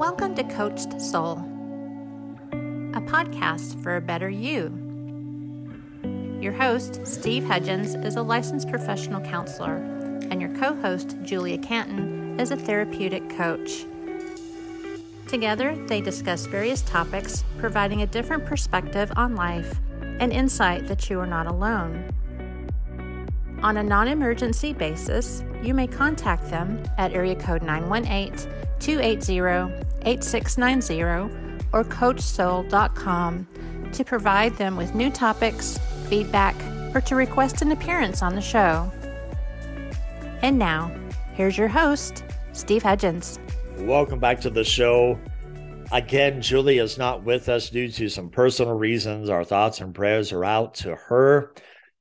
Welcome to Coach Soul, a podcast for a better you. Your host, Steve Hudgens, is a licensed professional counselor, and your co host, Julia Canton, is a therapeutic coach. Together, they discuss various topics, providing a different perspective on life and insight that you are not alone. On a non emergency basis, you may contact them at area code 918 280 8690 or coachsoul.com to provide them with new topics, feedback, or to request an appearance on the show. And now, here's your host, Steve Hudgens. Welcome back to the show. Again, Julie is not with us due to some personal reasons. Our thoughts and prayers are out to her.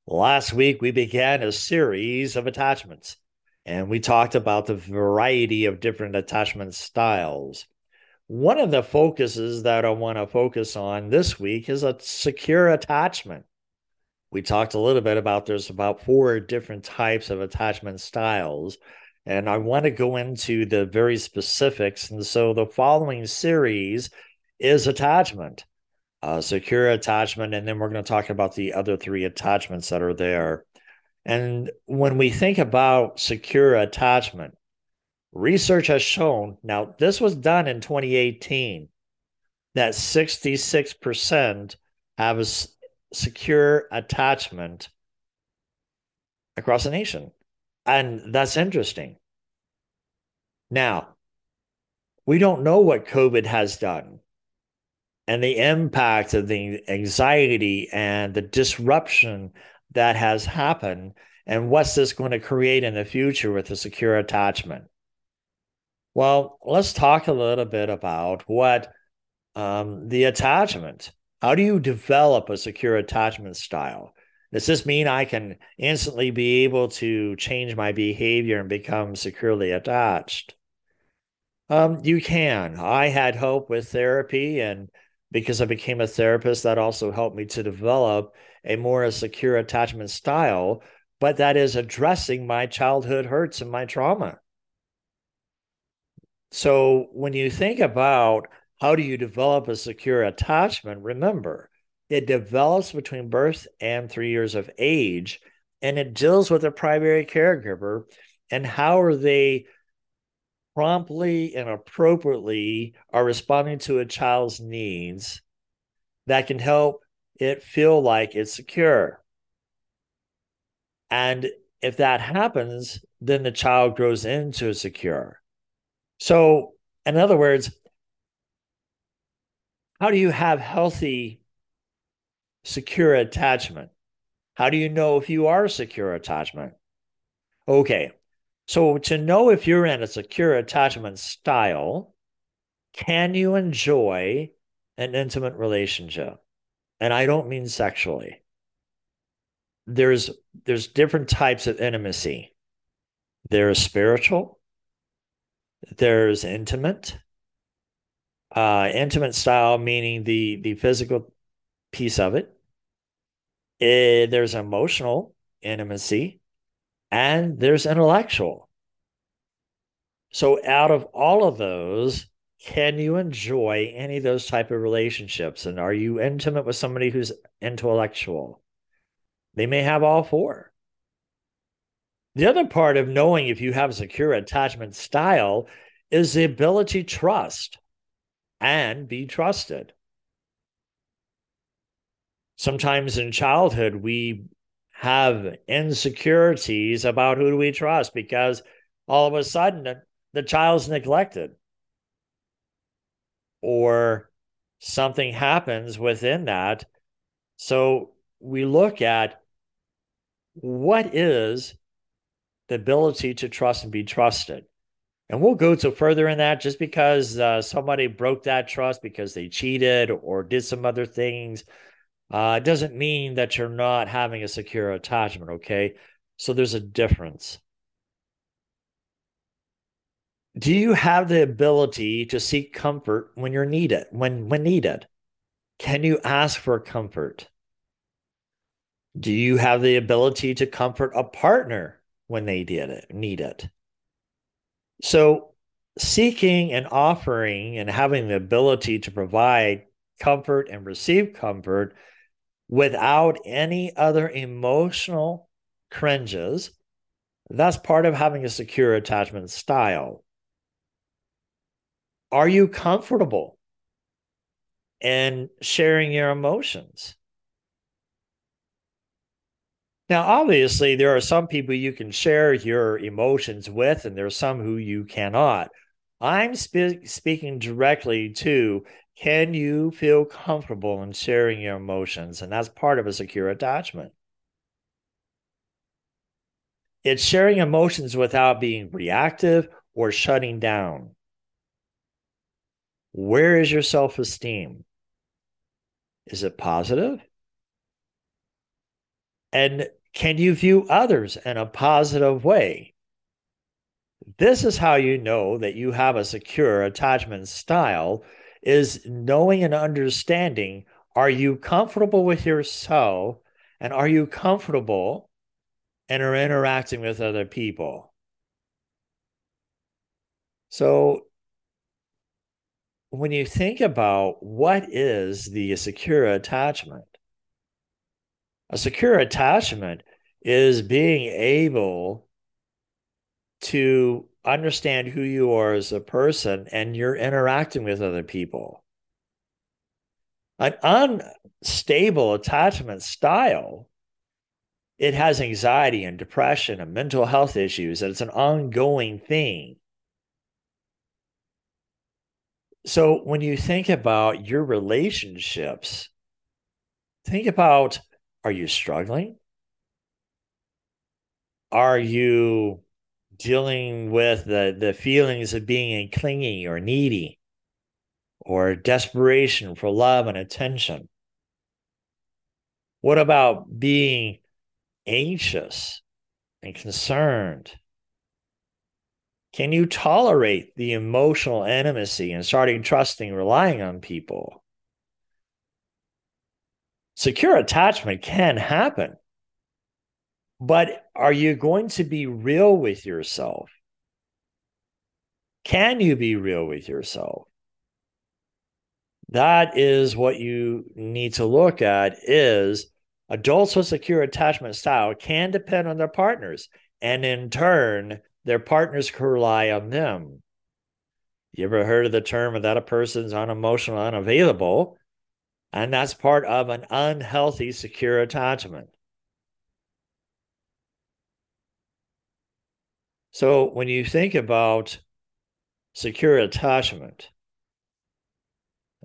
Last week, we began a series of attachments, and we talked about the variety of different attachment styles. One of the focuses that I want to focus on this week is a secure attachment. We talked a little bit about there's about four different types of attachment styles, and I want to go into the very specifics. And so the following series is attachment, uh, secure attachment, and then we're going to talk about the other three attachments that are there. And when we think about secure attachment, research has shown now this was done in 2018 that 66% have a secure attachment across the nation. And that's interesting. Now we don't know what covid has done and the impact of the anxiety and the disruption that has happened and what's this going to create in the future with a secure attachment well, let's talk a little bit about what um, the attachment. How do you develop a secure attachment style? Does this mean I can instantly be able to change my behavior and become securely attached? Um, you can. I had help with therapy, and because I became a therapist, that also helped me to develop a more secure attachment style, but that is addressing my childhood hurts and my trauma. So when you think about how do you develop a secure attachment, remember it develops between birth and three years of age, and it deals with a primary caregiver and how are they promptly and appropriately are responding to a child's needs that can help it feel like it's secure. And if that happens, then the child grows into a secure. So, in other words, how do you have healthy, secure attachment? How do you know if you are a secure attachment? Okay, so to know if you're in a secure attachment style, can you enjoy an intimate relationship? And I don't mean sexually. There's there's different types of intimacy. There's spiritual, there's intimate. Uh, intimate style meaning the the physical piece of it. it eh, there's emotional intimacy, and there's intellectual. So, out of all of those, can you enjoy any of those type of relationships? And are you intimate with somebody who's intellectual? They may have all four. The other part of knowing if you have a secure attachment style is the ability to trust and be trusted. Sometimes in childhood, we have insecurities about who do we trust because all of a sudden the child's neglected or something happens within that. So we look at what is the ability to trust and be trusted. And we'll go to further in that just because uh, somebody broke that trust because they cheated or did some other things. Uh, doesn't mean that you're not having a secure attachment, okay? So there's a difference. Do you have the ability to seek comfort when you're needed, when when needed? Can you ask for comfort? Do you have the ability to comfort a partner when they did it, need it. So seeking and offering and having the ability to provide comfort and receive comfort without any other emotional cringes. That's part of having a secure attachment style. Are you comfortable in sharing your emotions? Now, obviously, there are some people you can share your emotions with, and there's some who you cannot. I'm spe- speaking directly to can you feel comfortable in sharing your emotions? And that's part of a secure attachment. It's sharing emotions without being reactive or shutting down. Where is your self esteem? Is it positive? And can you view others in a positive way? This is how you know that you have a secure attachment style is knowing and understanding are you comfortable with yourself and are you comfortable and are interacting with other people? So when you think about what is the secure attachment, a secure attachment is being able to understand who you are as a person and you're interacting with other people. An unstable attachment style, it has anxiety and depression and mental health issues, and it's an ongoing thing. So when you think about your relationships, think about are you struggling? Are you dealing with the, the feelings of being clingy or needy or desperation for love and attention? What about being anxious and concerned? Can you tolerate the emotional intimacy and starting trusting, relying on people? Secure attachment can happen. But are you going to be real with yourself? Can you be real with yourself? That is what you need to look at is adults with secure attachment style can depend on their partners and in turn their partners can rely on them. You ever heard of the term that a person's unemotional, unavailable? And that's part of an unhealthy secure attachment. So when you think about secure attachment,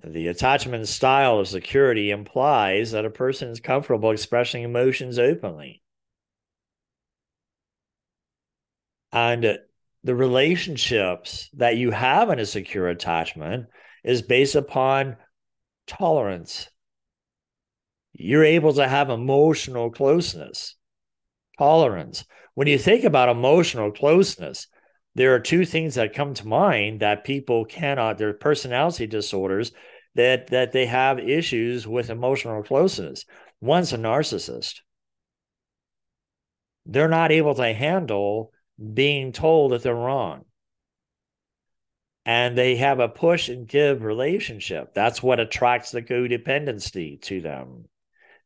the attachment style of security implies that a person is comfortable expressing emotions openly. And the relationships that you have in a secure attachment is based upon tolerance. You're able to have emotional closeness, tolerance when you think about emotional closeness, there are two things that come to mind that people cannot, their personality disorders, that that they have issues with emotional closeness. One's a narcissist. They're not able to handle being told that they're wrong. And they have a push and give relationship. That's what attracts the codependency to them.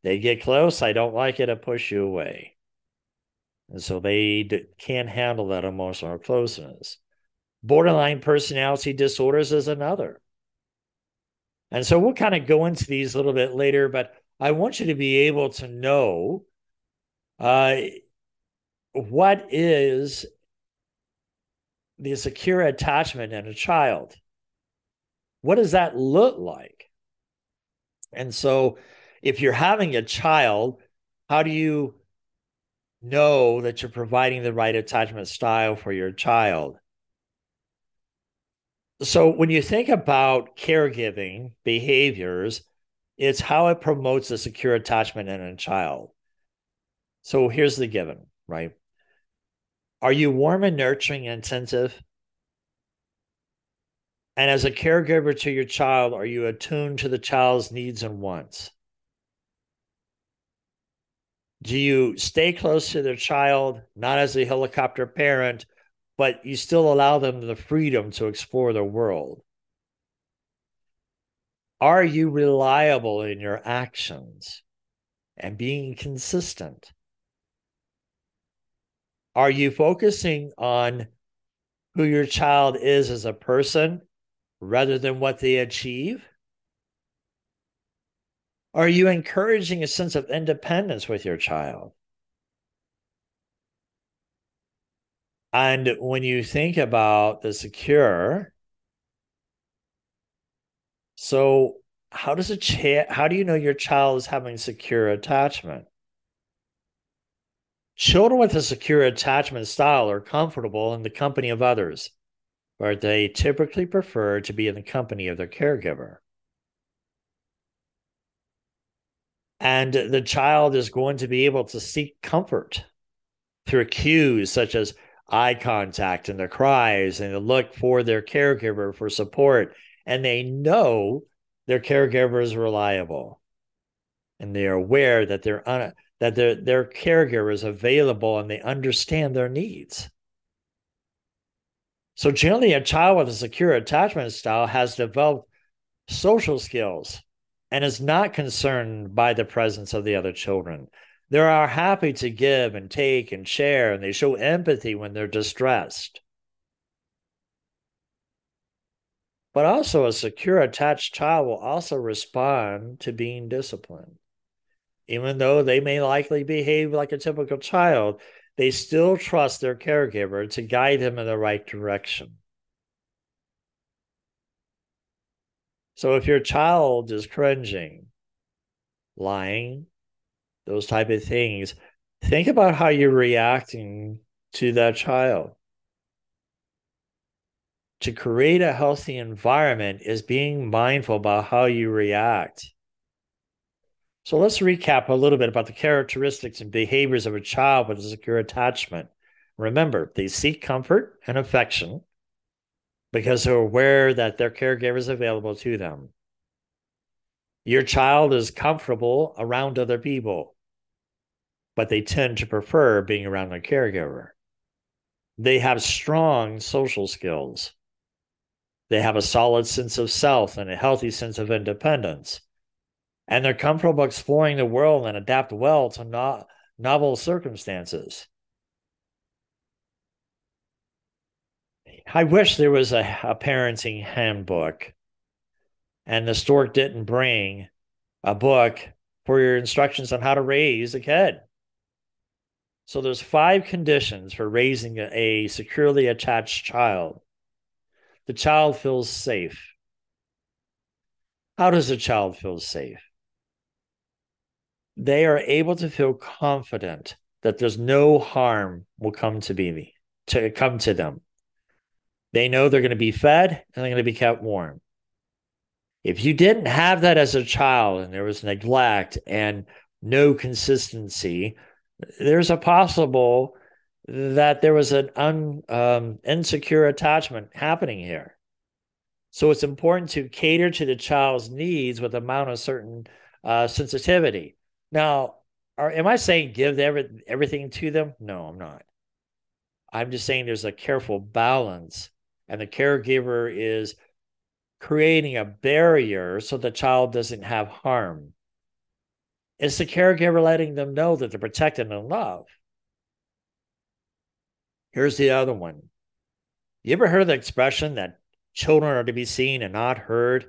They get close. I don't like it. I push you away. And so they d- can't handle that emotional closeness. Borderline personality disorders is another. And so we'll kind of go into these a little bit later, but I want you to be able to know uh, what is the secure attachment in a child. What does that look like? And so, if you're having a child, how do you know that you're providing the right attachment style for your child. So, when you think about caregiving behaviors, it's how it promotes a secure attachment in a child. So, here's the given, right? Are you warm and nurturing and attentive? And as a caregiver to your child, are you attuned to the child's needs and wants? Do you stay close to their child, not as a helicopter parent, but you still allow them the freedom to explore the world? Are you reliable in your actions and being consistent? Are you focusing on who your child is as a person rather than what they achieve? Are you encouraging a sense of independence with your child? And when you think about the secure, so how does a cha- how do you know your child is having secure attachment? Children with a secure attachment style are comfortable in the company of others, but they typically prefer to be in the company of their caregiver. And the child is going to be able to seek comfort through cues such as eye contact and their cries, and they look for their caregiver for support. And they know their caregiver is reliable. And they are aware that they're un- that their their caregiver is available and they understand their needs. So generally, a child with a secure attachment style has developed social skills and is not concerned by the presence of the other children. They are happy to give and take and share, and they show empathy when they're distressed. But also, a secure attached child will also respond to being disciplined even though they may likely behave like a typical child, they still trust their caregiver to guide them in the right direction. So if your child is cringing, lying, those type of things, think about how you're reacting to that child. To create a healthy environment is being mindful about how you react. So let's recap a little bit about the characteristics and behaviors of a child with a secure attachment. Remember, they seek comfort and affection because they're aware that their caregiver is available to them. Your child is comfortable around other people, but they tend to prefer being around their caregiver. They have strong social skills. They have a solid sense of self and a healthy sense of independence and they're comfortable exploring the world and adapt well to no- novel circumstances. I wish there was a, a parenting handbook and the stork didn't bring a book for your instructions on how to raise a kid. So there's five conditions for raising a, a securely attached child. The child feels safe. How does a child feel safe? They are able to feel confident that there's no harm will come to be to come to them. They know they're going to be fed and they're going to be kept warm. If you didn't have that as a child and there was neglect and no consistency, there's a possible that there was an un, um, insecure attachment happening here. So it's important to cater to the child's needs with amount of certain uh, sensitivity. Now, are, am I saying give every, everything to them? No, I'm not. I'm just saying there's a careful balance, and the caregiver is creating a barrier so the child doesn't have harm. It's the caregiver letting them know that they're protected and loved. Here's the other one. You ever heard the expression that children are to be seen and not heard?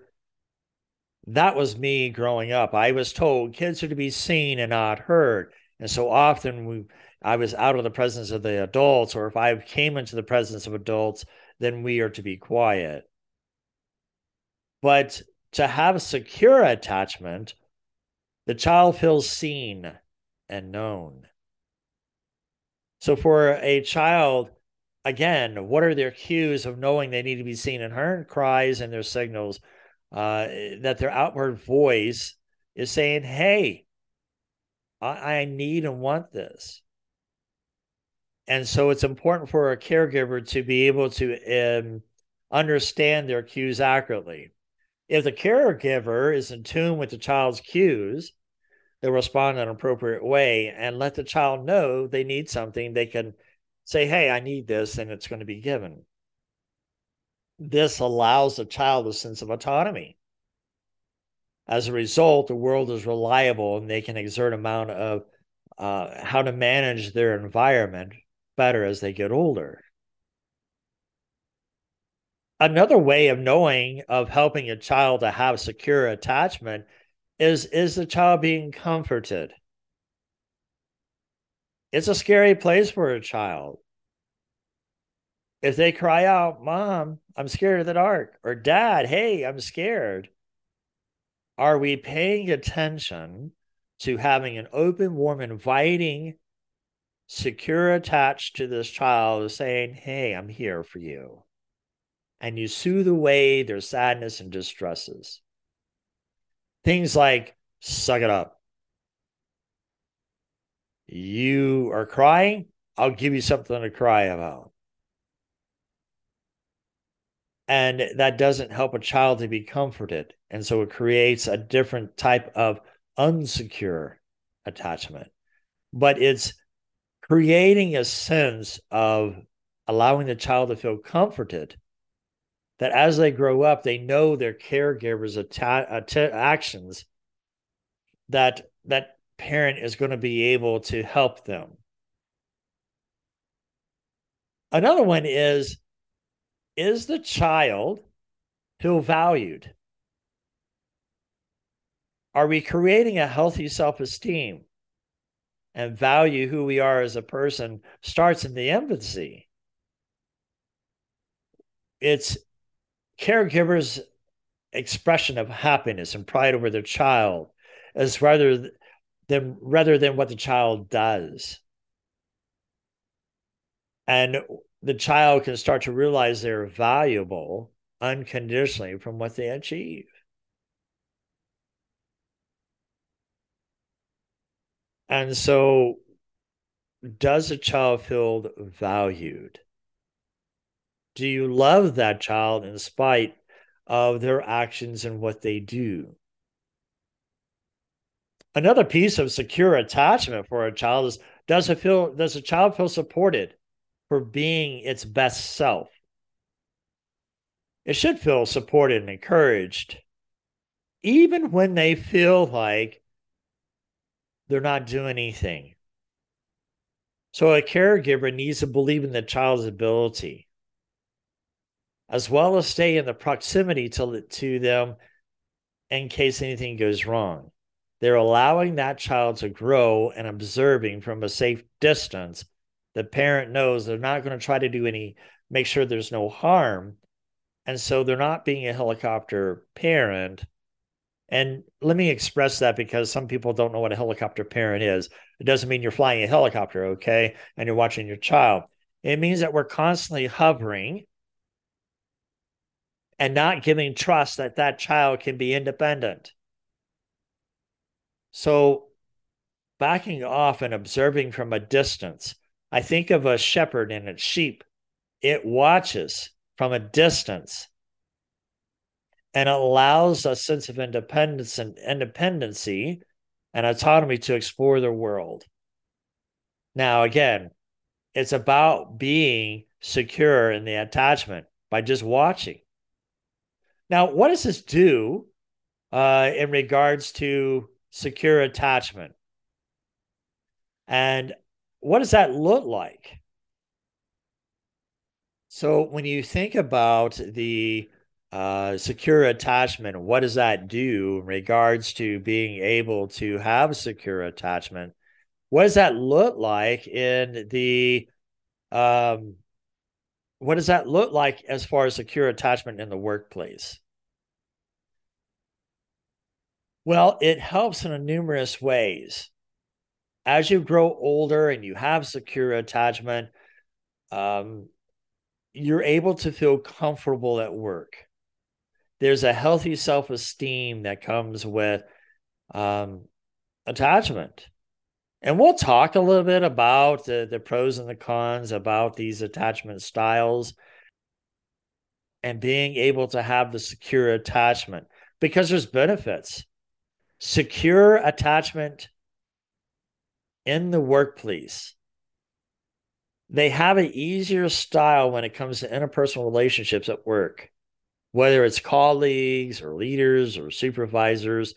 That was me growing up. I was told kids are to be seen and not heard. And so often we, I was out of the presence of the adults, or if I came into the presence of adults, then we are to be quiet. But to have secure attachment, the child feels seen and known. So for a child, again, what are their cues of knowing they need to be seen and heard? Cries and their signals uh, that their outward voice is saying, Hey, I, I need and want this. And so it's important for a caregiver to be able to um, understand their cues accurately. If the caregiver is in tune with the child's cues, they'll respond in an appropriate way and let the child know they need something. They can say, Hey, I need this, and it's going to be given. This allows the child a sense of autonomy. As a result, the world is reliable and they can exert amount of uh, how to manage their environment better as they get older. Another way of knowing of helping a child to have secure attachment is is the child being comforted? It's a scary place for a child. If they cry out, Mom, I'm scared of the dark, or Dad, hey, I'm scared, are we paying attention to having an open, warm, inviting, secure attached to this child saying, Hey, I'm here for you? And you soothe away their sadness and distresses. Things like, suck it up. You are crying, I'll give you something to cry about. And that doesn't help a child to be comforted. And so it creates a different type of unsecure attachment. But it's creating a sense of allowing the child to feel comforted that as they grow up, they know their caregivers' atta- actions that that parent is going to be able to help them. Another one is is the child feel valued? Are we creating a healthy self esteem and value who we are as a person starts in the infancy? It's caregivers' expression of happiness and pride over their child as rather than rather than what the child does. And the child can start to realize they're valuable unconditionally from what they achieve. And so, does a child feel valued? Do you love that child in spite of their actions and what they do? Another piece of secure attachment for a child is does it feel does a child feel supported for being its best self? It should feel supported and encouraged, even when they feel like they're not doing anything. So a caregiver needs to believe in the child's ability, as well as stay in the proximity to, to them in case anything goes wrong. They're allowing that child to grow and observing from a safe distance. The parent knows they're not going to try to do any, make sure there's no harm. And so they're not being a helicopter parent and let me express that because some people don't know what a helicopter parent is. It doesn't mean you're flying a helicopter, okay? And you're watching your child. It means that we're constantly hovering and not giving trust that that child can be independent. So, backing off and observing from a distance, I think of a shepherd and its sheep. It watches from a distance and allows a sense of independence and independency and autonomy to explore the world. Now, again, it's about being secure in the attachment by just watching. Now, what does this do uh, in regards to secure attachment? And what does that look like? So, when you think about the uh, secure attachment, what does that do in regards to being able to have secure attachment? What does that look like in the um, what does that look like as far as secure attachment in the workplace? Well, it helps in a numerous ways. As you grow older and you have secure attachment, um, you're able to feel comfortable at work there's a healthy self esteem that comes with um, attachment. And we'll talk a little bit about the, the pros and the cons about these attachment styles and being able to have the secure attachment because there's benefits. Secure attachment in the workplace They have an easier style when it comes to interpersonal relationships at work, whether it's colleagues or leaders or supervisors.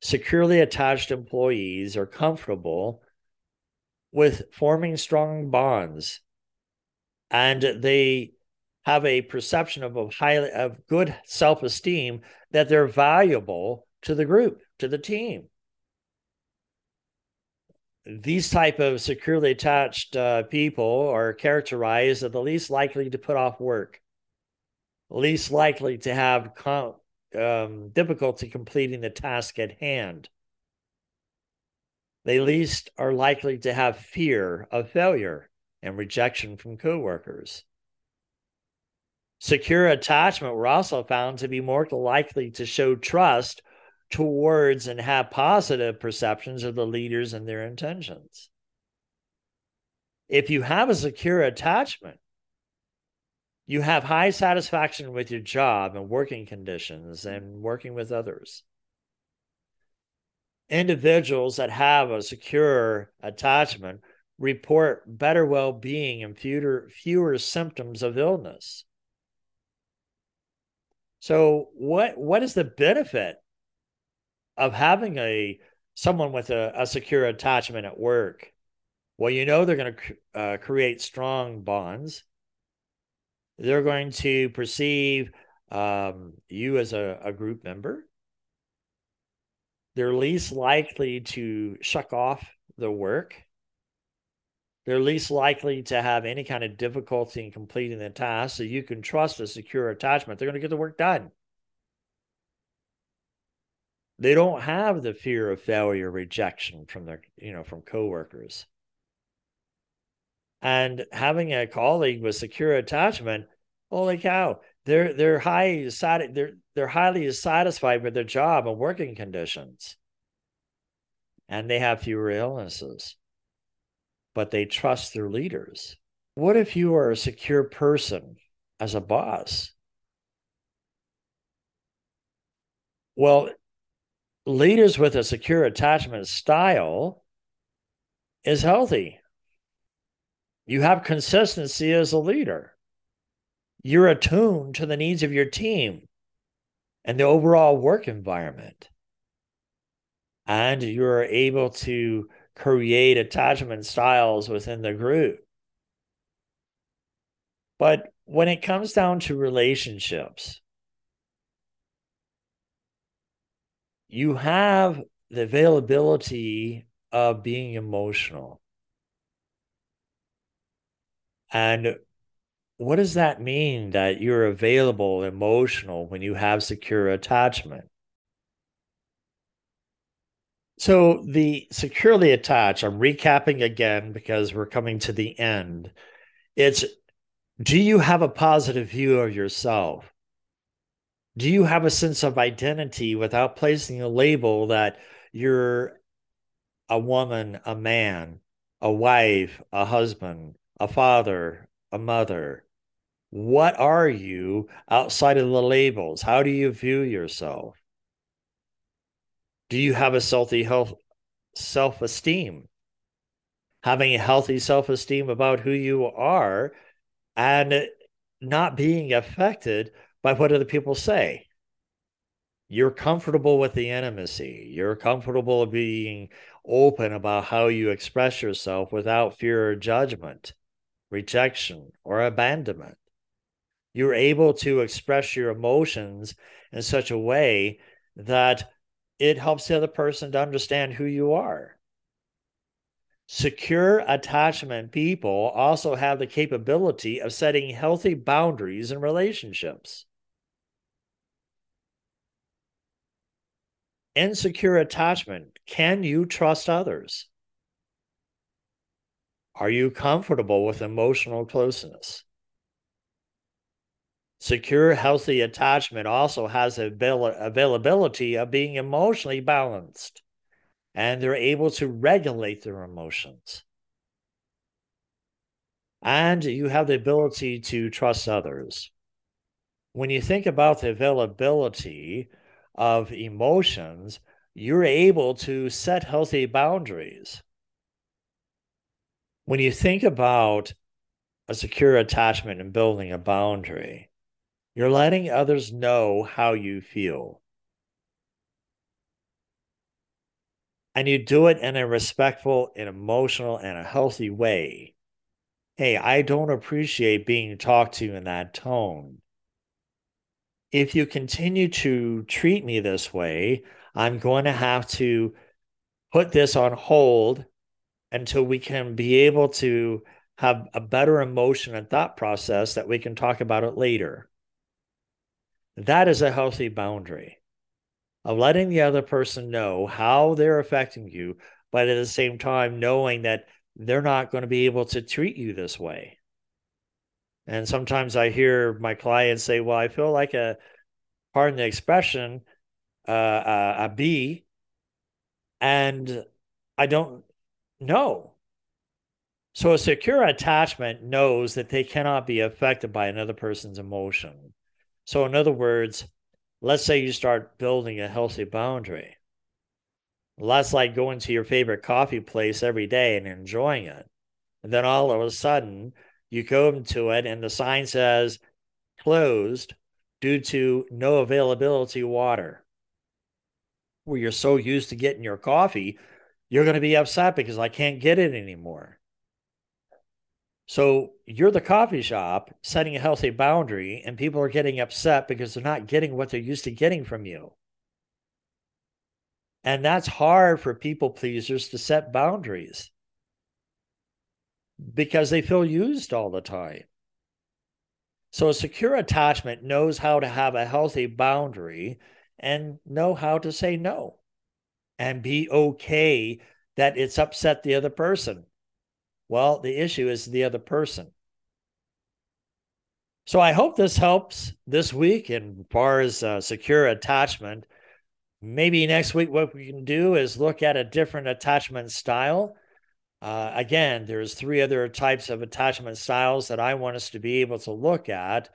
Securely attached employees are comfortable with forming strong bonds and they have a perception of a highly of good self-esteem that they're valuable to the group to the team these type of securely attached uh, people are characterized as the least likely to put off work least likely to have com- um, difficulty completing the task at hand they least are likely to have fear of failure and rejection from coworkers. Secure attachment were also found to be more likely to show trust towards and have positive perceptions of the leaders and their intentions. If you have a secure attachment, you have high satisfaction with your job and working conditions and working with others. Individuals that have a secure attachment report better well being and fewer, fewer symptoms of illness. So, what, what is the benefit of having a someone with a, a secure attachment at work? Well, you know they're going to uh, create strong bonds. They're going to perceive um, you as a, a group member. They're least likely to shuck off the work they're least likely to have any kind of difficulty in completing the task. So you can trust a secure attachment. They're going to get the work done. They don't have the fear of failure, rejection from their, you know, from coworkers. And having a colleague with secure attachment, holy cow, they're they're high they're they're highly satisfied with their job and working conditions. And they have fewer illnesses but they trust their leaders. What if you are a secure person as a boss? Well, leaders with a secure attachment style is healthy. You have consistency as a leader. You're attuned to the needs of your team and the overall work environment. And you're able to create attachment styles within the group. But when it comes down to relationships, you have the availability of being emotional. And what does that mean that you're available emotional when you have secure attachment? So the securely attached, I'm recapping again because we're coming to the end. It's do you have a positive view of yourself? Do you have a sense of identity without placing a label that you're a woman, a man, a wife, a husband, a father, a mother? What are you outside of the labels? How do you view yourself? Do you have a healthy health, self esteem? Having a healthy self esteem about who you are and not being affected by what other people say. You're comfortable with the intimacy. You're comfortable being open about how you express yourself without fear or judgment, rejection, or abandonment. You're able to express your emotions in such a way that it helps the other person to understand who you are. Secure attachment people also have the capability of setting healthy boundaries in relationships. Insecure attachment can you trust others? Are you comfortable with emotional closeness? Secure, healthy attachment also has avail- availability of being emotionally balanced, and they're able to regulate their emotions. And you have the ability to trust others. When you think about the availability of emotions, you're able to set healthy boundaries. When you think about a secure attachment and building a boundary, you're letting others know how you feel. And you do it in a respectful and emotional and a healthy way. Hey, I don't appreciate being talked to in that tone. If you continue to treat me this way, I'm going to have to put this on hold until we can be able to have a better emotion and thought process that we can talk about it later. That is a healthy boundary of letting the other person know how they're affecting you, but at the same time, knowing that they're not going to be able to treat you this way. And sometimes I hear my clients say, Well, I feel like a, pardon the expression, uh, uh, a bee, and I don't know. So a secure attachment knows that they cannot be affected by another person's emotion. So, in other words, let's say you start building a healthy boundary. That's like going to your favorite coffee place every day and enjoying it. And then all of a sudden, you go into it and the sign says closed due to no availability water. Where you're so used to getting your coffee, you're going to be upset because I can't get it anymore. So you're the coffee shop setting a healthy boundary, and people are getting upset because they're not getting what they're used to getting from you. And that's hard for people pleasers to set boundaries because they feel used all the time. So a secure attachment knows how to have a healthy boundary and know how to say no and be okay that it's upset the other person. Well, the issue is the other person. So I hope this helps this week in far as uh, secure attachment. Maybe next week, what we can do is look at a different attachment style. Uh, again, there's three other types of attachment styles that I want us to be able to look at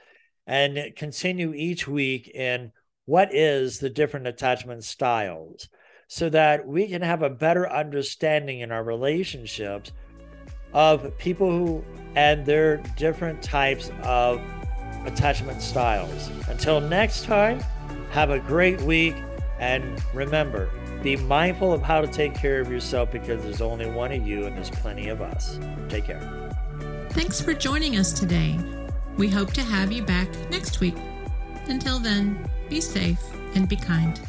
and continue each week in what is the different attachment styles so that we can have a better understanding in our relationships of people who and their different types of attachment styles. Until next time, have a great week and remember, be mindful of how to take care of yourself because there's only one of you and there's plenty of us. Take care. Thanks for joining us today. We hope to have you back next week. Until then, be safe and be kind.